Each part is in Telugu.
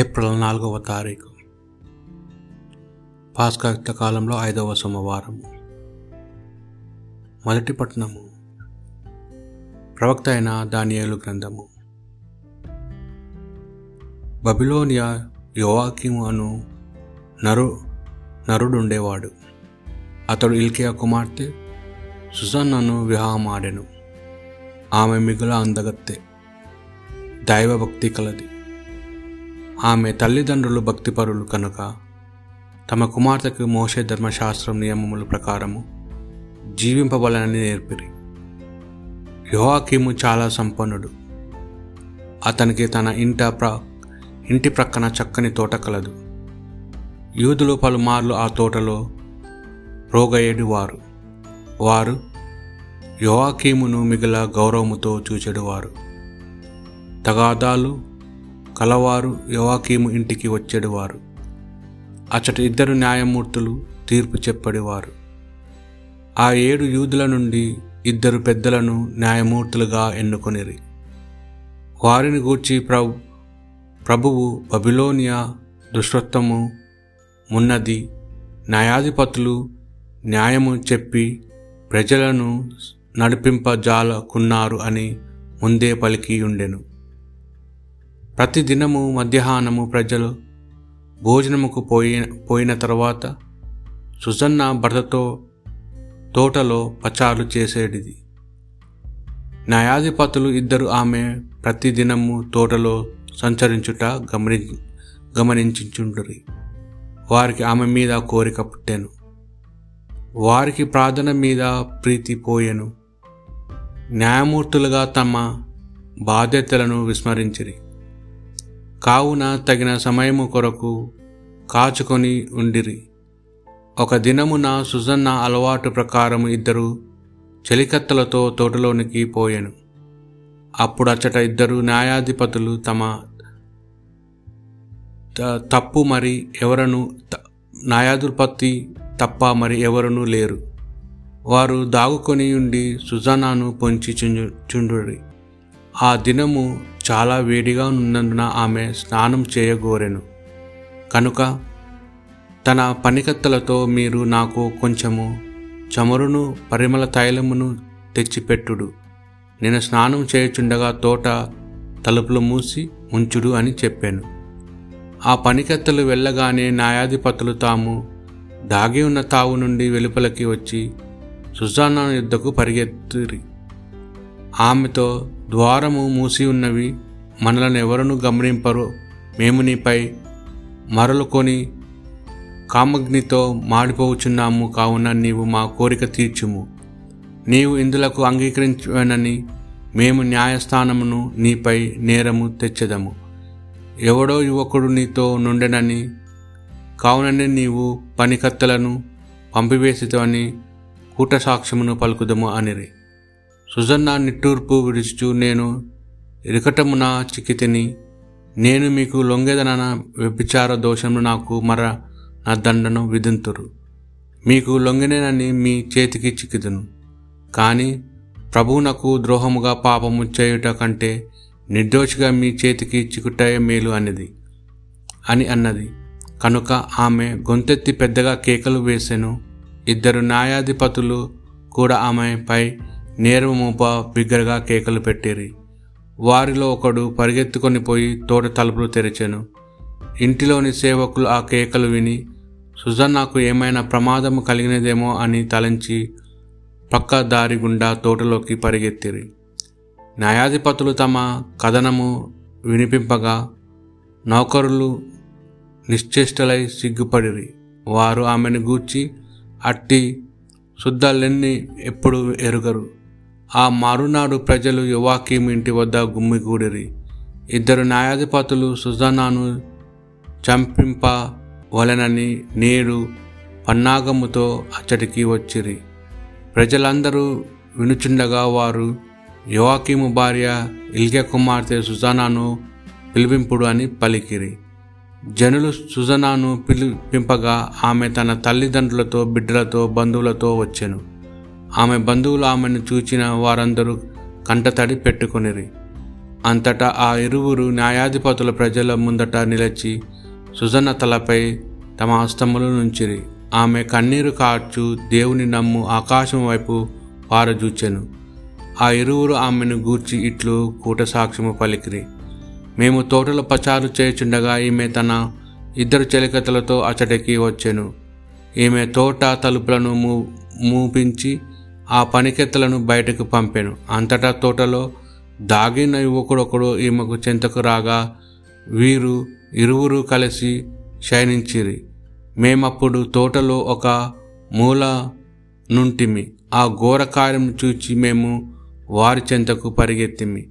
ఏప్రిల్ నాలుగవ తారీఖు. పాస్కాక్త కాలంలో ఐదవ సోమవారం. మొదటి పట్టణము. ప్రవక్త అయిన దానియేలు గ్రంథము. బబిలోనియా యోవాకిము అను నరు నరుడుండేవాడు. అతడు ఇల్కియా కుమార్తె సుజన్నను వివాహమాడెను ఆమె మిగుల అందగత్తె. దైవభక్తి కలది. ఆమె తల్లిదండ్రులు భక్తిపరులు కనుక తమ కుమార్తెకు మోషే ధర్మశాస్త్రం నియమముల ప్రకారము జీవింపబలనని నేర్పిరి. యోహాకీము చాలా సంపన్నుడు. అతనికి తన ఇంట ప్ర ఇంటి ప్రక్కన చక్కని తోట కలదు. యూదులు పలుమార్లు ఆ తోటలో రోగయేడు వారు వారు యోహాకీమును మిగిల గౌరవముతో చూచెడువారు. తగాదాలు కలవారు యోవాకీము ఇంటికి వచ్చేడువారు. అచ్చట ఇద్దరు న్యాయమూర్తులు తీర్పు చెప్పడివారు. ఆ ఏడు యూదుల నుండి ఇద్దరు పెద్దలను న్యాయమూర్తులుగా ఎన్నుకొనిరి. వారిని గూర్చి ప్రభు ప్రభువు బబిలోనియా దుష్టత్వము ఉన్నది న్యాయాధిపతులు న్యాయము చెప్పి ప్రజలను నడిపింపజాలకున్నారు అని ముందే పలికి ఉండెను ప్రతిదినము మధ్యాహ్నము ప్రజలు భోజనముకు పోయి పోయిన తర్వాత సుజన్న భర్తతో తోటలో పచారులు చేసేటిది న్యాయాధిపతులు ఇద్దరు ఆమె ప్రతిదినము తోటలో సంచరించుట గమని గమనించుండ్రి వారికి ఆమె మీద కోరిక పుట్టాను. వారికి ప్రార్థన మీద ప్రీతి పోయెను. న్యాయమూర్తులుగా తమ బాధ్యతలను విస్మరించిరి. కావున తగిన సమయము కొరకు కాచుకొని ఉండిరి. ఒక దినమున సుజన్న అలవాటు ప్రకారం ఇద్దరు చెలికత్తలతో తోటలోనికి పోయాను. అప్పుడు అచ్చట ఇద్దరు న్యాయాధిపతులు తమ తప్పు మరి ఎవరను న్యాయాధిపతి తప్ప మరి ఎవరనూ లేరు. వారు దాగుకొని ఉండి సుజానాను పొంచి చుండు చుండురి. ఆ దినము చాలా వేడిగా ఉన్నందున ఆమె స్నానం చేయగోరెను. కనుక తన పనికత్తలతో మీరు నాకు కొంచెము చమురును పరిమళ తైలమును తెచ్చిపెట్టుడు. నేను స్నానం చేయుచుండగా తోట తలుపులు మూసి ఉంచుడు అని చెప్పాను. ఆ పనికత్తలు వెళ్ళగానే న్యాయాధిపతులు తాము దాగి ఉన్న తావు నుండి వెలుపలకి వచ్చి సుజానా యుద్ధకు పరిగెత్తిరి. ఆమెతో ద్వారము మూసి ఉన్నవి మనలను ఎవరను గమనింపరు మేము నీపై మరలుకొని కామగ్నితో మాడిపోవుచున్నాము. కావున నీవు మా కోరిక తీర్చుము. నీవు ఇందులకు అంగీకరించనని మేము న్యాయస్థానమును నీపై నేరము తెచ్చదము. ఎవడో యువకుడు నీతో నుండెనని కావుననే నీవు పనికత్తలను పంపివేసితోని కూట సాక్ష్యమును పలుకుదము అనిరి. సుజన్న నిట్టూర్పు విడుచుచు నేను ఇరకటమున చిక్కితిని. నేను మీకు లొంగెదనన వ్యభిచార దోషమును నాకు మర నా దండను విధింతురు. మీకు లొంగినేనని మీ చేతికి చిక్కిదును. కానీ ప్రభువునకు ద్రోహముగా పాపము చేయుట కంటే నిర్దోషిగా మీ చేతికి చిక్కుటాయే మేలు అనేది అని అన్నది. కనుక ఆమె గొంతెత్తి పెద్దగా కేకలు వేసెను. ఇద్దరు న్యాయాధిపతులు కూడా ఆమెపై నేరు మూప బిగ్గరగా కేకలు పెట్టిరి. వారిలో ఒకడు పరిగెత్తుకొని పోయి తోట తలుపులు తెరిచెను. ఇంటిలోని సేవకులు ఆ కేకలు విని సుజన్నాకు ఏమైనా ప్రమాదము కలిగినదేమో అని తలంచి పక్క దారి గుండా తోటలోకి పరిగెత్తిరి. న్యాయాధిపతులు తమ కథనము వినిపింపగా నౌకరులు నిశ్చేష్టలై సిగ్గుపడిరి. వారు ఆమెను గూర్చి అట్టి శుద్ధలెన్ని ఎప్పుడు ఎరుగరు? ఆ మరునాడు ప్రజలు యువాకీం ఇంటి వద్ద గుమ్మిగూడిరి. ఇద్దరు న్యాయాధిపతులు సుజానాను చంపింప వలనని నేడు పన్నాగముతో అచ్చటికి వచ్చిరి. ప్రజలందరూ వినుచుండగా వారు యువాకీము భార్య ఇల్గే కుమార్తె సుజానాను పిలిపింపుడు అని పలికిరి. జనులు సుజనాను పిలిపింపగా ఆమె తన తల్లిదండ్రులతో బిడ్డలతో బంధువులతో వచ్చెను. ఆమె బంధువులు ఆమెను చూచిన వారందరూ కంటతడి పెట్టుకొనిరి. అంతటా ఆ ఇరువురు న్యాయాధిపతుల ప్రజల ముందట నిలిచి సుజన్న తలపై తమ హస్తములు నుంచిరి. ఆమె కన్నీరు కార్చు దేవుని నమ్ము ఆకాశం వైపు పారజూచెను. ఆ ఇరువురు ఆమెను గూర్చి ఇట్లు కూట సాక్ష్యము పలికిరి. మేము తోటలో పచారు చేయుచుండగా ఈమె తన ఇద్దరు చెలికతలతో అచటికి వచ్చెను. ఈమె తోట తలుపులను మూ మూపించి ఆ పనికెత్తలను బయటకు పంపాను. అంతటా తోటలో దాగిన యువకుడొకడు ఈమెకు చెంతకు రాగా వీరు ఇరువురు కలిసి శయనించిరి. మేమప్పుడు తోటలో ఒక మూల నుంటిమి. ఆ ఘోర కార్యం చూచి మేము వారి చెంతకు పరిగెత్తిమి.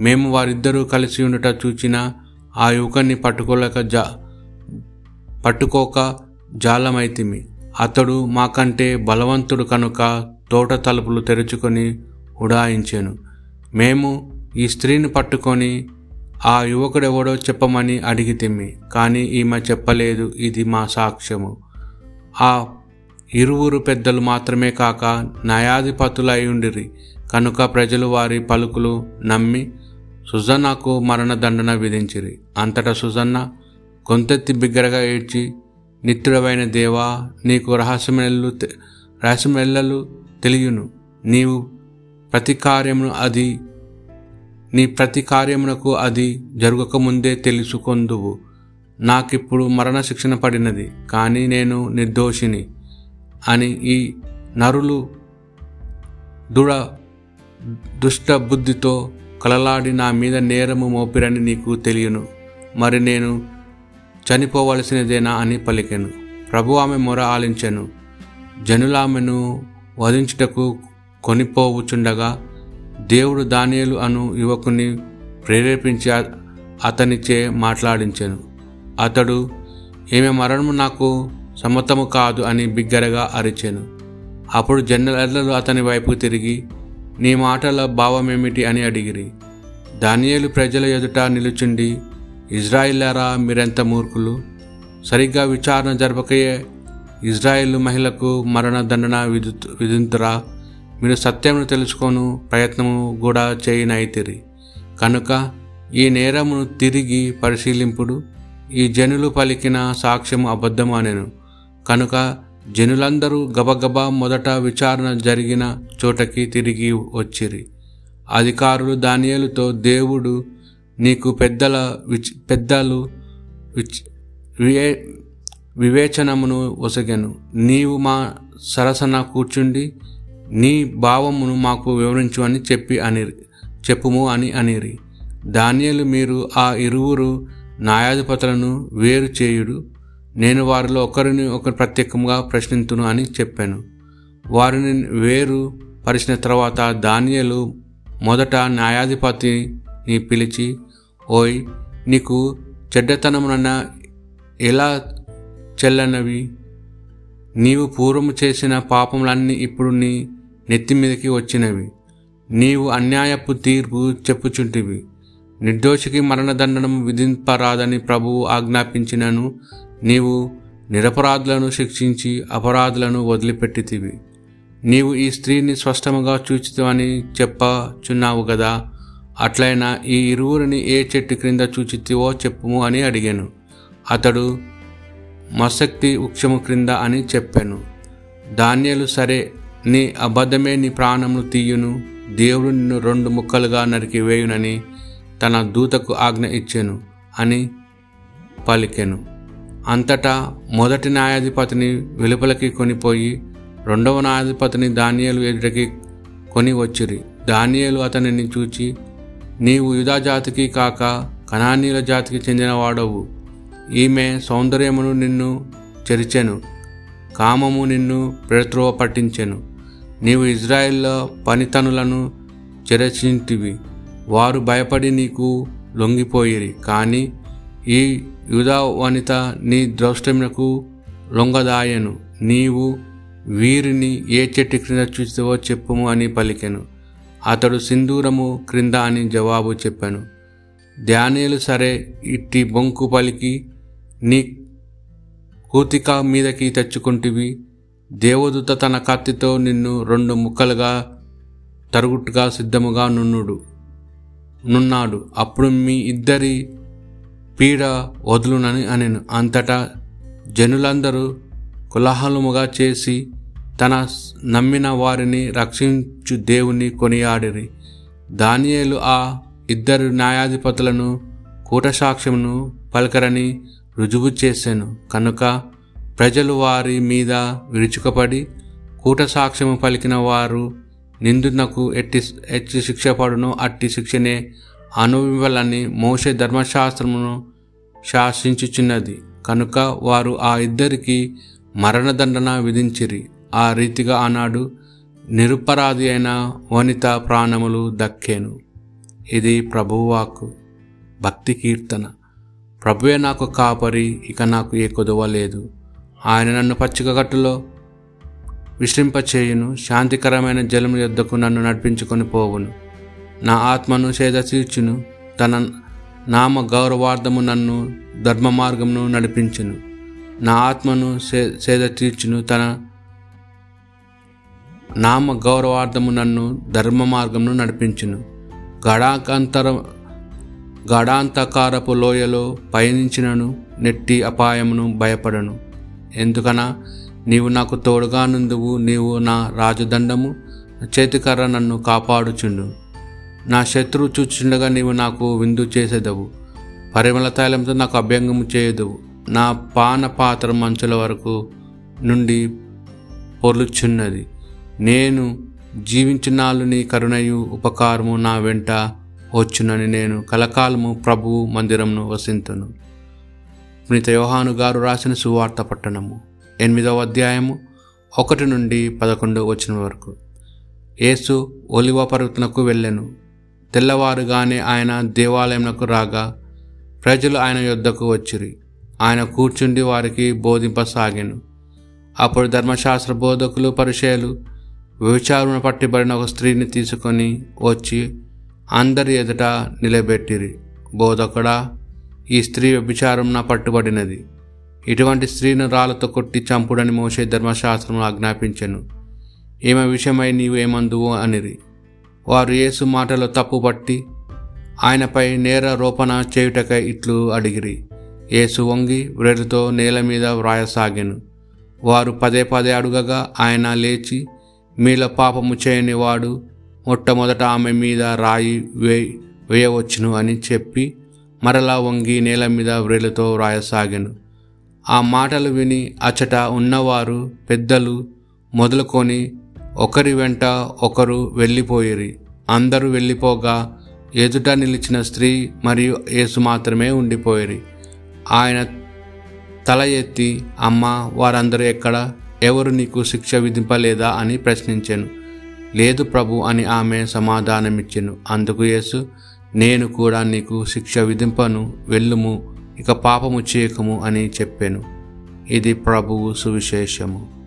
మేము వారిద్దరూ కలిసి ఉండట చూచిన ఆ యువకుని పట్టుకోలేక జా పట్టుకోక జాలమైతిమి. అతడు మాకంటే బలవంతుడు కనుక తోట తలుపులు తెరుచుకొని ఉడాయించాను. మేము ఈ స్త్రీని పట్టుకొని ఆ యువకుడెవడో చెప్పమని అడిగితిమి కానీ ఈమె చెప్పలేదు ఇది మా సాక్ష్యము. ఆ ఇరువురు పెద్దలు మాత్రమే కాక న్యాయాధిపతులయ్యుండిరి ఉండిరి కనుక ప్రజలు వారి పలుకులు నమ్మి సుజన్నకు మరణదండన విధించిరి. అంతటా సుజన్న గొంతెత్తి బిగ్గరగా ఏడ్చి నిత్రుడవైన దేవా నీకు రహస్యమెల్లు రసమెల్లలు తెలియను. నీవు ప్రతి కార్యమును అది నీ ప్రతి కార్యమునకు అది జరగకముందే తెలుసుకొందువు. నాకిప్పుడు మరణ శిక్షణ పడినది కానీ నేను నిర్దోషిని అని ఈ నరులు దుడ దుష్ట బుద్ధితో కలలాడి నా మీద నేరము మోపిరని నీకు తెలియను. మరి నేను చనిపోవలసినదేనా అని పలికెను. ప్రభు ఆమె మొర ఆలించెను. జనులామెను వధించుటకు కొనిపోవుచుండగా దేవుడు దానియలు అను యువకుని ప్రేరేపించి అతనిచే మాట్లాడించెను. అతడు ఈమె మరణము నాకు సమ్మతము కాదు అని బిగ్గరగా అరిచెను. అప్పుడు జన్నెల్లలు అతని వైపు తిరిగి నీ మాటల భావమేమిటి అని అడిగిరి. దానియేలు ప్రజల ఎదుట నిలుచుండి ఇజ్రాయిలారా మీరెంత మూర్ఖులు? సరిగ్గా విచారణ జరపకయే ఇజ్రాయిల్ మహిళకు మరణదండన విధు విధింతురా. మీరు సత్యమును తెలుసుకొను ప్రయత్నము కూడా చేయనైతిరి. కనుక ఈ నేరమును తిరిగి పరిశీలింపుడు. ఈ జనులు పలికిన సాక్ష్యము అబద్ధము అనెను. కనుక జనులందరూ గబగబా మొదట విచారణ జరిగిన చోటకి తిరిగి వచ్చిరి. అధికారులు దానియలతో దేవుడు నీకు పెద్దల విచ్ పెద్దలు విచ్ వివేచనమును ఒసగెను. నీవు మా సరసన కూర్చుండి నీ భావమును మాకు వివరించు అని చెప్పి అని చెప్పుము అని అనిరి. ధాన్యాలు మీరు ఆ ఇరువురు న్యాయాధిపతులను వేరు చేయుడు. నేను వారిలో ఒకరిని ఒకరు ప్రత్యేకంగా ప్రశ్నించును అని చెప్పాను. వారిని వేరు పరిచిన తర్వాత ధాన్యాలు మొదట న్యాయాధిపతిని పిలిచి ఓయ్ నీకు చెడ్డతనమునన్న ఎలా చెల్లనవి. నీవు పూర్వము చేసిన పాపములన్నీ ఇప్పుడు నీ నెత్తి మీదకి వచ్చినవి. నీవు అన్యాయపు తీర్పు చెప్పుచుంటివి. నిర్దోషికి మరణదండనం విధింపరాదని ప్రభువు ఆజ్ఞాపించినను నీవు నిరపరాధులను శిక్షించి అపరాధులను వదిలిపెట్టితివి. నీవు ఈ స్త్రీని స్పష్టముగా చూచితివని చెప్పచున్నావు కదా అట్లయినా ఈ ఇరువురిని ఏ చెట్టు క్రింద చూచితివో చెప్పుము అని అడిగాను. అతడు మశక్తి వృక్షము క్రింద అని చెప్పాను. ధాన్యాలు సరే నీ అబద్ధమే నీ ప్రాణమును తీయును. దేవుడు నిన్ను రెండు ముక్కలుగా నరికి వేయునని తన దూతకు ఆజ్ఞ ఇచ్చాను అని పలికెను. అంతటా మొదటి న్యాయాధిపతిని వెలుపలకి కొనిపోయి రెండవ న్యాయాధిపతిని ధాన్యాలు ఎదుటికి కొని వచ్చిరి ధాన్యాలు అతనిని చూచి నీవు యుధాజాతికి కాక కణానీల జాతికి చెందినవాడవు. ఈమె సౌందర్యమును నిన్ను చెరిచెను కామము నిన్ను ప్రత్రోవ పట్టించెను. నీవు ఇజ్రాయిల్లో పనితనులను చెరచింటివి వారు భయపడి నీకు లొంగిపోయిరి. కానీ ఈ యుధా వనిత నీ ద్రౌష్టమునకు లొంగదాయను. నీవు వీరిని ఏ చెట్టు క్రింద చూస్తావో చెప్పుము అని పలికెను. అతడు సింధూరము క్రింద అని జవాబు చెప్పాను. ధ్యానేలు సరే ఇట్టి బొంకు పలికి నీ కూతిక మీదకి తెచ్చుకుంటివి. దేవదూత తన కత్తితో నిన్ను రెండు ముక్కలుగా తరుగుట్టుగా సిద్ధముగా నున్నుడు. నున్నాడు. అప్పుడు మీ ఇద్దరి పీడ వదులునని అనెను. అంతటా జనులందరూ కులాహలముగా చేసి తన నమ్మిన వారిని రక్షించు దేవుని కొనియాడిరి. దానియేలు ఆ ఇద్దరు న్యాయాధిపతులను కూటసాక్ష్యమును పలకరని రుజువు చేశాను కనుక ప్రజలు వారి మీద విరుచుకపడి కూటసాక్ష్యము పలికిన వారు నిందునకు ఎట్టి ఎట్టి శిక్ష పడును. అట్టి శిక్షనే అనుభవాలని మోసే ధర్మశాస్త్రమును శాసించుచున్నది. కనుక వారు ఆ ఇద్దరికి మరణదండన విధించిరి. ఆ రీతిగా ఆనాడు నిరుపరాధి అయిన వనిత ప్రాణములు దక్కేను. ఇది ప్రభువాకు భక్తి కీర్తన. ప్రభువే నాకు కాపరి ఇక నాకు ఏ కొదవ లేదు. ఆయన నన్ను పచ్చికగట్టులో విశ్రింపచేయును శాంతికరమైన జలము యొద్దకు నన్ను నడిపించుకొని పోవును. నా ఆత్మను సేద తీర్చును తన నామ గౌరవార్థము నన్ను ధర్మ మార్గమును నడిపించును. నా ఆత్మను సేద తీర్చును తన నామ గౌరవార్థము నన్ను ధర్మ మార్గమును నడిపించును. గడాకాంతరం గడాంతకారపు లోయలో పయనించినను నెట్టి అపాయమును భయపడను. ఎందుకనా? నీవు నాకు తోడుగా నుందువు నీవు నా రాజదండము చేతికర్ర నన్ను కాపాడుచుండు. నా శత్రువు చూచుండగా నీవు నాకు విందు చేసేదవు. పరిమళ తైలంతో నాకు అభ్యంగము చేయదువు. నా పాన పాత్ర మంచుల వరకు నుండి పొర్లుచున్నది. నేను జీవించినాళ్ళు నీ కరుణయు ఉపకారము నా వెంట వచ్చునని నేను కలకాలము ప్రభువు మందిరంను వసింతును. పునీత యోహాను గారు రాసిన సువార్త పట్టణము ఎనిమిదవ అధ్యాయము ఒకటి నుండి పదకొండు వచ్చిన వరకు. యేసు ఒలివ పర్వతనకు వెళ్ళెను. తెల్లవారుగానే ఆయన దేవాలయంకు రాగా ప్రజలు ఆయన యొద్దకు వచ్చిరి. ఆయన కూర్చుండి వారికి బోధింపసాగాను. అప్పుడు ధర్మశాస్త్ర బోధకులు పరిచయాలు విచారణ పట్టిబడిన ఒక స్త్రీని తీసుకొని వచ్చి అందరి ఎదుట నిలబెట్టిరి. బోధకుడా ఈ స్త్రీ వ్యభిచారంన పట్టుబడినది. ఇటువంటి స్త్రీని రాళ్ళతో కొట్టి చంపుడని మోసే ధర్మశాస్త్రం ఆజ్ఞాపించెను. ఈమె విషయమై నీవు ఏమందువు అనిరి. వారు యేసు మాటలో తప్పుపట్టి ఆయనపై నేర రోపణ చేయుటకై ఇట్లు అడిగిరి. యేసు వంగి వ్రెడుతో నేల మీద వ్రాయసాగాను. వారు పదే పదే అడుగగా ఆయన లేచి మీలో పాపము చేయని వాడు మొట్టమొదట ఆమె మీద రాయి వే వేయవచ్చును అని చెప్పి మరలా వంగి నేల మీద వ్రేలుతో వ్రాయసాగాను. ఆ మాటలు విని అచట ఉన్నవారు పెద్దలు మొదలుకొని ఒకరి వెంట ఒకరు వెళ్ళిపోయిరి. అందరూ వెళ్ళిపోగా ఎదుట నిలిచిన స్త్రీ మరియు యేసు మాత్రమే ఉండిపోయిరి. ఆయన తల ఎత్తి అమ్మ వారందరూ ఎక్కడ? ఎవరు నీకు శిక్ష విధింపలేదా? అని ప్రశ్నించాను. లేదు ప్రభు అని ఆమె సమాధానమిచ్చెను. అందుకు యేసు నేను కూడా నీకు శిక్ష విధింపను వెళ్ళుము ఇక పాపము చేయకము అని చెప్పాను. ఇది ప్రభువు సువిశేషము.